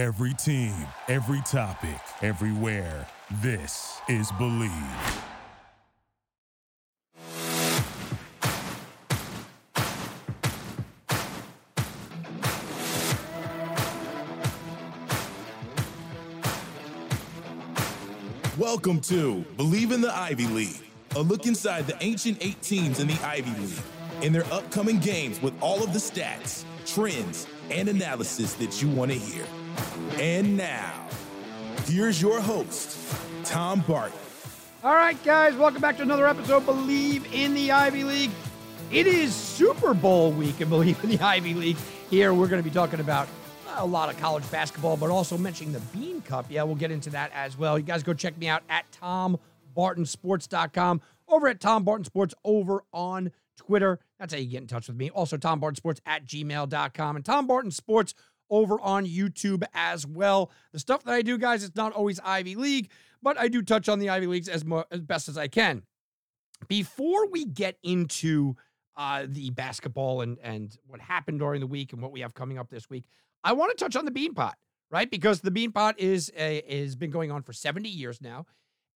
Every team, every topic, everywhere. This is Bleav. Welcome to Bleav in the Ivy League, a look inside the ancient eight teams in the Ivy League and their upcoming games with all of the stats, trends, and analysis that you want to hear. And now, here's your host, Tom Barton. All right, guys, welcome back to another episode Bleav in the Ivy League. It is Super Bowl week and Bleav in the Ivy League. Here, we're going to be talking about uh, a lot of college basketball, but also mentioning the Bean Cup. Yeah, we'll get into that as well. You guys go check me out at tombartonsports.com, over at Tom Barton Sports over on Twitter. That's how you get in touch with me. Also, Tom Barton Sports at gmail.com and Tom Barton Sports over on YouTube as well. The stuff that I do, guys, it's not always Ivy League, but I do touch on the Ivy Leagues as, mo- as best as I can. Before we get into uh, the basketball and and what happened during the week and what we have coming up this week, I want to touch on the Beanpot, right? Because the Beanpot is a, is been going on for 70 years now,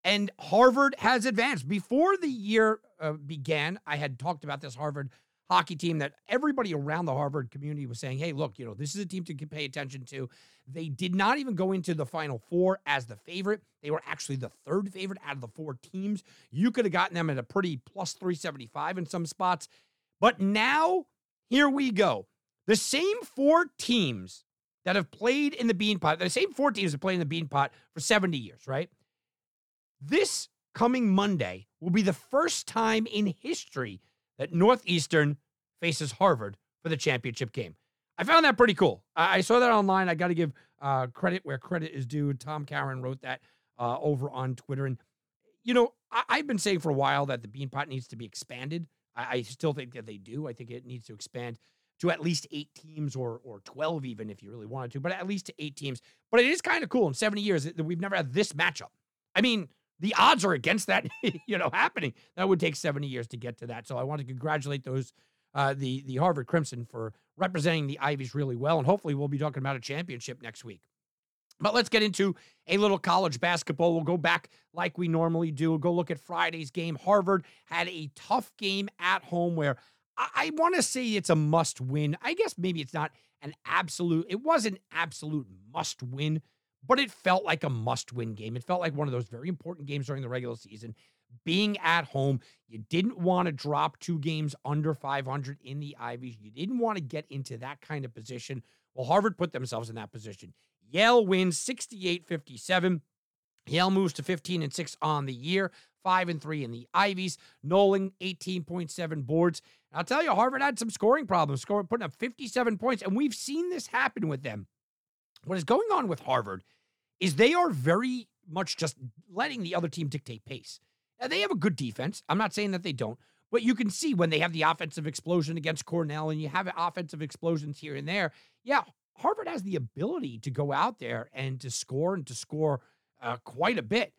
and Harvard has advanced. Before the year uh, began, I had talked about this Harvard hockey team that everybody around the Harvard community was saying, hey, look, you know, this is a team to pay attention to. They did not even go into the final four as the favorite. They were actually the third favorite out of the four teams. You could have gotten them at a pretty plus 375 in some spots. But now, here we go. The same four teams that have played in the Beanpot, the same four teams have played in the Beanpot for 70 years, right? This coming Monday will be the first time in history that Northeastern faces Harvard for the championship game. I found that pretty cool. I, I saw that online. I got to give uh, credit where credit is due. Tom Karen wrote that uh, over on Twitter. And, you know, I, have been saying for a while that the Beanpot needs to be expanded. I, I still think that they do. I think it needs to expand to at least eight teams or or 12 even if you really wanted to, but at least to eight teams. But it is kind of cool in 70 years that we've never had this matchup. I mean, the odds are against that, you know, happening. That would take 70 years to get to that. So I want to congratulate those uh, the the Harvard Crimson for representing the Ivies really well, and hopefully we'll be talking about a championship next week. But let's get into a little college basketball. We'll go back like we normally do. We'll go look at Friday's game. Harvard had a tough game at home where I, I want to say it's a must win. I guess maybe it's not an absolute, it was an absolute must win, but it felt like a must win game. It felt like one of those very important games during the regular season. Being at home, you didn't want to drop two games under 500 in the Ivies. You didn't want to get into that kind of position. Well, Harvard put themselves in that position. Yale wins 68 57. Yale moves to 15 and 6 on the year, 5 and 3 in the Ivies. Knowling 18.7 boards. I'll tell you, Harvard had some scoring problems, scoring putting up 57 points, and we've seen this happen with them. What is going on with Harvard is they are very much just letting the other team dictate pace. Now, they have a good defense. I'm not saying that they don't, but you can see when they have the offensive explosion against Cornell and you have offensive explosions here and there. Yeah, Harvard has the ability to go out there and to score and to score uh, quite a bit,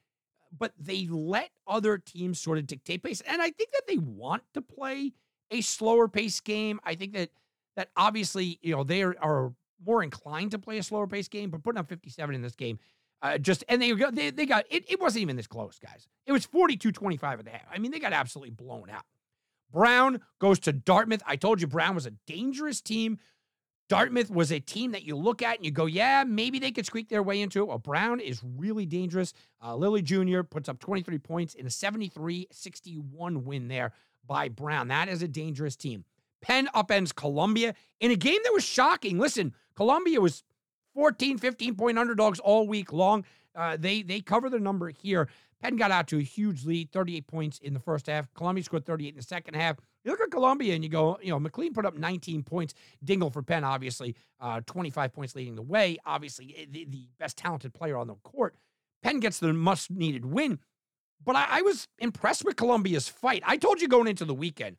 but they let other teams sort of dictate pace. And I think that they want to play a slower pace game. I think that that obviously, you know, they are, are more inclined to play a slower pace game, but putting up 57 in this game, uh, just and they got they, they got it, it wasn't even this close, guys. It was 42-25 at the half. I mean, they got absolutely blown out. Brown goes to Dartmouth. I told you Brown was a dangerous team. Dartmouth was a team that you look at and you go, yeah, maybe they could squeak their way into it. Well, Brown is really dangerous. Uh, Lilly Jr. puts up 23 points in a 73 61 win there by Brown. That is a dangerous team. Penn upends Columbia in a game that was shocking. Listen, Columbia was 14, 15 point underdogs all week long. Uh, they they cover the number here. Penn got out to a huge lead, 38 points in the first half. Columbia scored 38 in the second half. You look at Columbia and you go, you know, McLean put up 19 points. Dingle for Penn, obviously, uh, 25 points leading the way. Obviously, eh, the, the, best talented player on the court. Penn gets the must needed win. But I, I was impressed with Columbia's fight. I told you going into the weekend,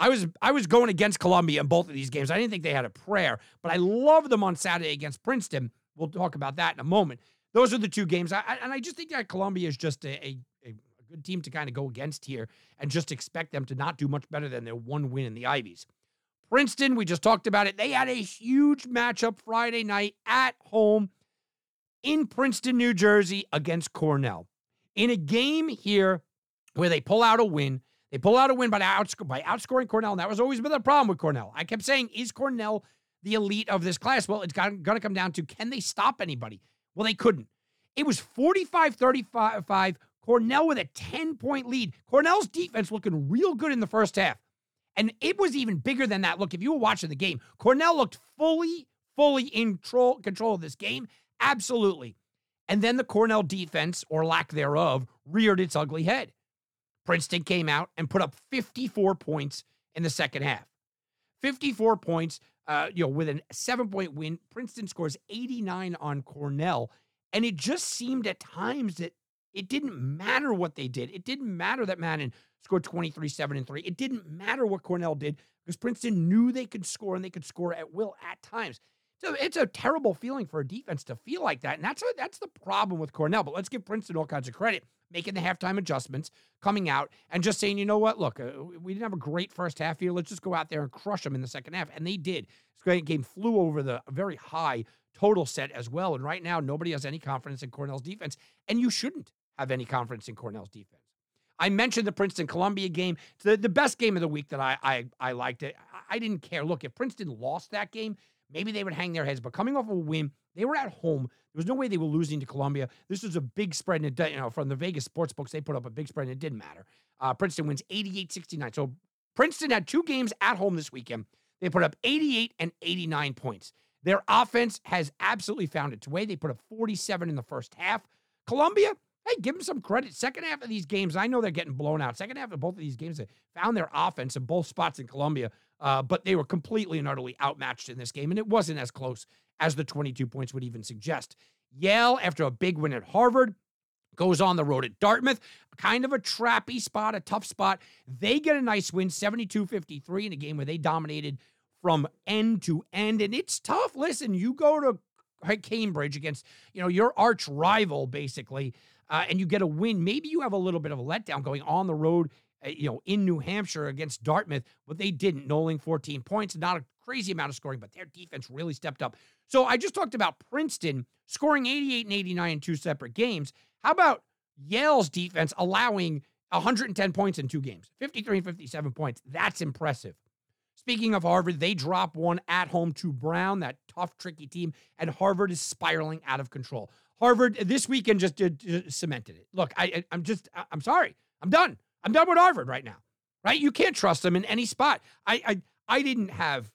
I was I was going against Columbia in both of these games. I didn't think they had a prayer, but I love them on Saturday against Princeton. We'll talk about that in a moment. Those are the two games, I, and I just think that Columbia is just a, a, a good team to kind of go against here, and just expect them to not do much better than their one win in the Ivies. Princeton, we just talked about it. They had a huge matchup Friday night at home. in Princeton, New Jersey against Cornell. In a game here where they pull out a win, they pull out a win by, outsc- by outscoring Cornell. And that was always been the problem with Cornell. I kept saying, is Cornell the elite of this class? Well, it's going to come down to can they stop anybody? Well, they couldn't. It was 45 35. Cornell with a 10 point lead. Cornell's defense looking real good in the first half. And it was even bigger than that. Look, if you were watching the game, Cornell looked fully, fully in control, control of this game. Absolutely. And then the Cornell defense, or lack thereof, reared its ugly head. Princeton came out and put up 54 points in the second half. 54 points, uh, you know, with a seven point win. Princeton scores 89 on Cornell. And it just seemed at times that it didn't matter what they did. It didn't matter that Madden scored 23, 7, and 3. It didn't matter what Cornell did because Princeton knew they could score and they could score at will at times. So it's a terrible feeling for a defense to feel like that. And that's a, that's the problem with Cornell. But let's give Princeton all kinds of credit, making the halftime adjustments, coming out, and just saying, you know what? Look, uh, we didn't have a great first half here. Let's just go out there and crush them in the second half. And they did. This game flew over the very high total set as well. And right now, nobody has any confidence in Cornell's defense. And you shouldn't have any confidence in Cornell's defense. I mentioned the Princeton Columbia game. It's the, the best game of the week that I I, I liked it. I didn't care. Look, if Princeton lost that game, maybe they would hang their heads. But coming off of a win, they were at home. There was no way they were losing to Columbia. This was a big spread. And it, you know, from the Vegas sports books, they put up a big spread and it didn't matter. Uh, Princeton wins 88 69. So Princeton had two games at home this weekend. They put up 88 and 89 points. Their offense has absolutely found its way. They put up 47 in the first half. Columbia, hey, give them some credit. Second half of these games, I know they're getting blown out. Second half of both of these games, they found their offense in both spots in Columbia, uh, but they were completely and utterly outmatched in this game, and it wasn't as close as the 22 points would even suggest. Yale, after a big win at Harvard, goes on the road at Dartmouth, kind of a trappy spot, a tough spot. They get a nice win, 72 53, in a game where they dominated from end to end. And it's tough. Listen, you go to Cambridge against, you know, your arch rival, basically, uh, and you get a win. Maybe you have a little bit of a letdown going on the road, you know, in New Hampshire against Dartmouth, but they didn't, Knowling 14 points. Not a crazy amount of scoring, but their defense really stepped up. So I just talked about Princeton scoring 88 and 89 in two separate games. How about Yale's defense allowing 110 points in two games, 53 and 57 points? That's impressive. Speaking of Harvard, they drop one at home to Brown, that tough, tricky team, and Harvard is spiraling out of control. Harvard this weekend just, just cemented it. Look, I, I'm just, I'm sorry, I'm done. I'm done with Harvard right now. Right? You can't trust them in any spot. I, I, I didn't have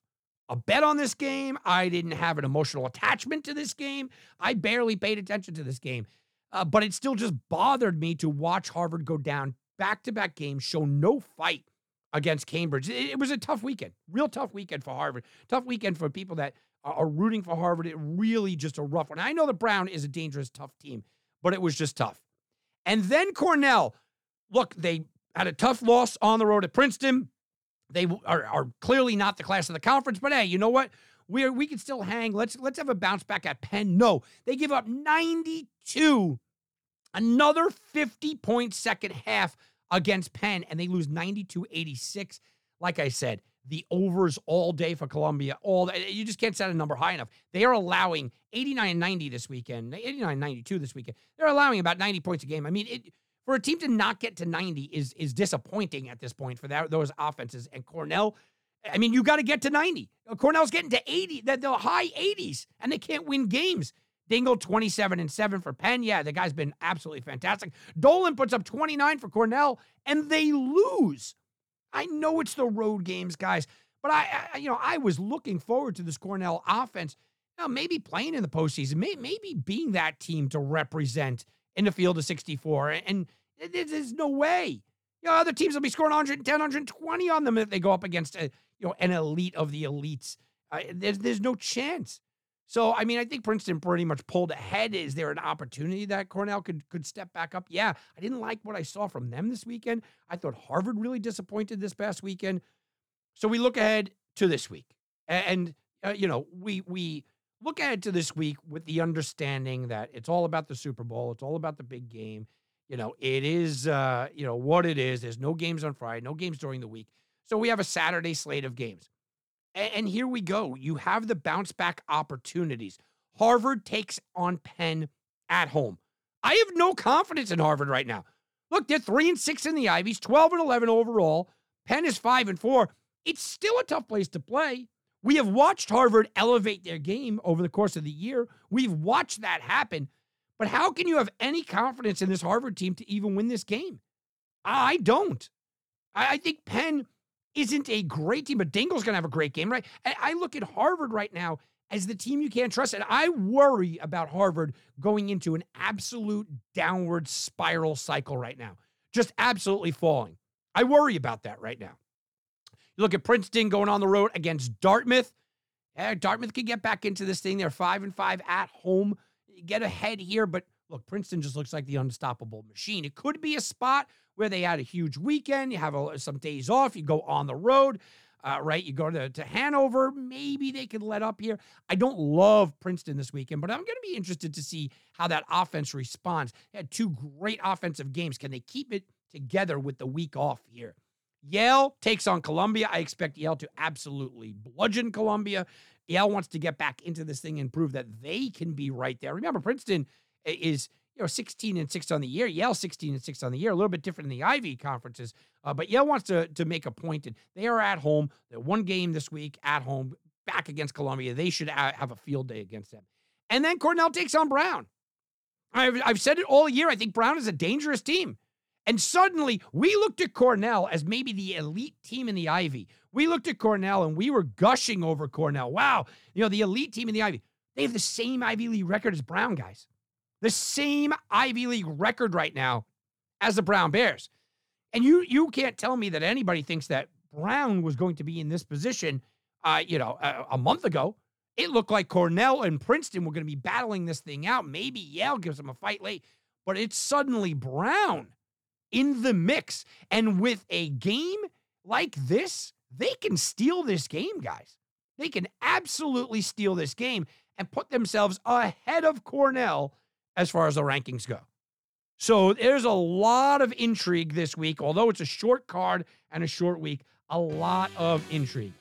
a bet on this game. I didn't have an emotional attachment to this game. I barely paid attention to this game, uh, but it still just bothered me to watch Harvard go down back to back games, show no fight against Cambridge. It, it, was a tough weekend, real tough weekend for Harvard. Tough weekend for people that are, are rooting for Harvard. It really just a rough one. I know that Brown is a dangerous, tough team, but it was just tough. And then Cornell, look, they had a tough loss on the road at Princeton. They are, are clearly not the class of the conference, but hey, you know what? We we can still hang. Let's let's have a bounce back at Penn. No, they give up 92, another 50 point second half against Penn, and they lose 92 86. Like I said, the overs all day for Columbia. All you just can't set a number high enough. They are allowing 89 90 this weekend, 89 92 this weekend. They're allowing about 90 points a game. I mean, it, for a team to not get to 90 is is disappointing at this point for that those offenses. And Cornell, I mean, you got to get to 90. Cornell's getting to 80, the, the high 80s, and they can't win games. Dingle 27 and 7 for Penn. Yeah, the guy's been absolutely fantastic. Dolan puts up 29 for Cornell and they lose. I know it's the road games, guys, but I, I you know, I was looking forward to this Cornell offense. Now, maybe playing in the postseason, may, maybe being that team to represent in the field of 64. And there's no way. You know, other teams will be scoring 110, 120 on them if they go up against a, you know, an elite of the elites. Uh, there's, there's no chance. So, I mean, I think Princeton pretty much pulled ahead. Is there an opportunity that Cornell could could step back up? Yeah, I didn't like what I saw from them this weekend. I thought Harvard really disappointed this past weekend. So we look ahead to this week, and uh, you know, we we look ahead to this week with the understanding that it's all about the Super Bowl. It's all about the big game. You know, it is uh, you know what it is. There's no games on Friday, no games during the week. So we have a Saturday slate of games. And here we go. You have the bounce back opportunities. Harvard takes on Penn at home. I have no confidence in Harvard right now. Look, they're three and six in the Ivies, 12 and 11 overall. Penn is five and four. It's still a tough place to play. We have watched Harvard elevate their game over the course of the year. We've watched that happen. But how can you have any confidence in this Harvard team to even win this game? I don't. I think Penn isn't a great team, but Dingle's going to have a great game, right? I look at Harvard right now as the team you can't trust. And I worry about Harvard going into an absolute downward spiral cycle right now, just absolutely falling. I worry about that right now. You look at Princeton going on the road against Dartmouth. Eh, Dartmouth could get back into this thing. They're five and five at home. You get ahead here, but look, Princeton just looks like the unstoppable machine. It could be a spot where they had a huge weekend. You have a, some days off. You go on the road uh, right? You go to, to Hanover, maybe they could let up here. I don't love Princeton this weekend, but I'm going to be interested to see how that offense responds. They had two great offensive games. Can they keep it together with the week off here? Yale takes on Columbia. I expect Yale to absolutely bludgeon Columbia. Yale wants to get back into this thing and prove that they can be right there. Remember, Princeton is you know 16 and 6 on the year. Yale 16 and 6 on the year, a little bit different in the Ivy conferences. Uh, but Yale wants to to make a point, and they are at home. They're one game this week at home, back against Columbia. They should have a field day against them. And then Cornell takes on Brown. I've, I've said it all year. I think Brown is a dangerous team. And suddenly we looked at Cornell as maybe the elite team in the Ivy. We looked at Cornell and we were gushing over Cornell. Wow, you know, the elite team in the Ivy. They have the same Ivy League record as Brown guys the same Ivy League record right now as the Brown Bears. And you you can't tell me that anybody thinks that Brown was going to be in this position, uh, you know, a, a month ago. It looked like Cornell and Princeton were going to be battling this thing out. Maybe Yale gives them a fight late, but it's suddenly Brown in the mix. And with a game like this, they can steal this game, guys. They can absolutely steal this game and put themselves ahead of Cornell as far as the rankings go. So there's a lot of intrigue this week, although it's a short card and a short week, a lot of intrigue.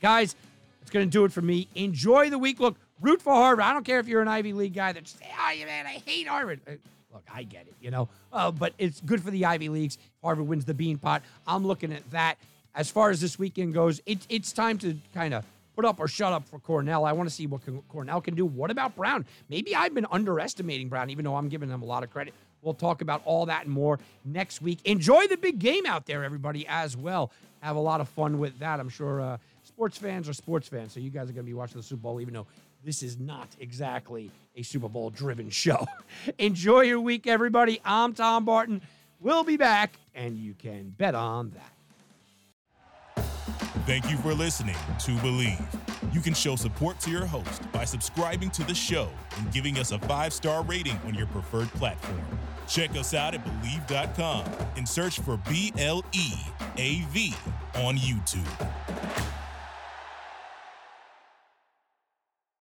Guys, it's going to do it for me. Enjoy the week. Look, root for Harvard. I don't care if you're an Ivy League guy that's, oh, ah, man, I hate Harvard. Uh, Look, I get it, you know, uh, but it's good for the Ivy Leagues. Harvard wins the Beanpot. I'm looking at that. As far as this weekend goes, it, it's time to kind of put up or shut up for Cornell. I want to see what Cornell can do. What about Brown? Maybe I've been underestimating Brown, even though I'm giving them a lot of credit. We'll talk about all that and more next week. Enjoy the big game out there, everybody, as well. Have a lot of fun with that. I'm sure uh, sports fans are sports fans, so you guys are going to be watching the Super Bowl, even though this is not exactly a Super Bowl driven show. Enjoy your week, everybody. I'm Tom Barton. We'll be back, and you can bet on that. Thank you for listening to Bleav. You can show support to your host by subscribing to the show and giving us a five star rating on your preferred platform. Check us out at Bleav.com and search for B L E A V on YouTube.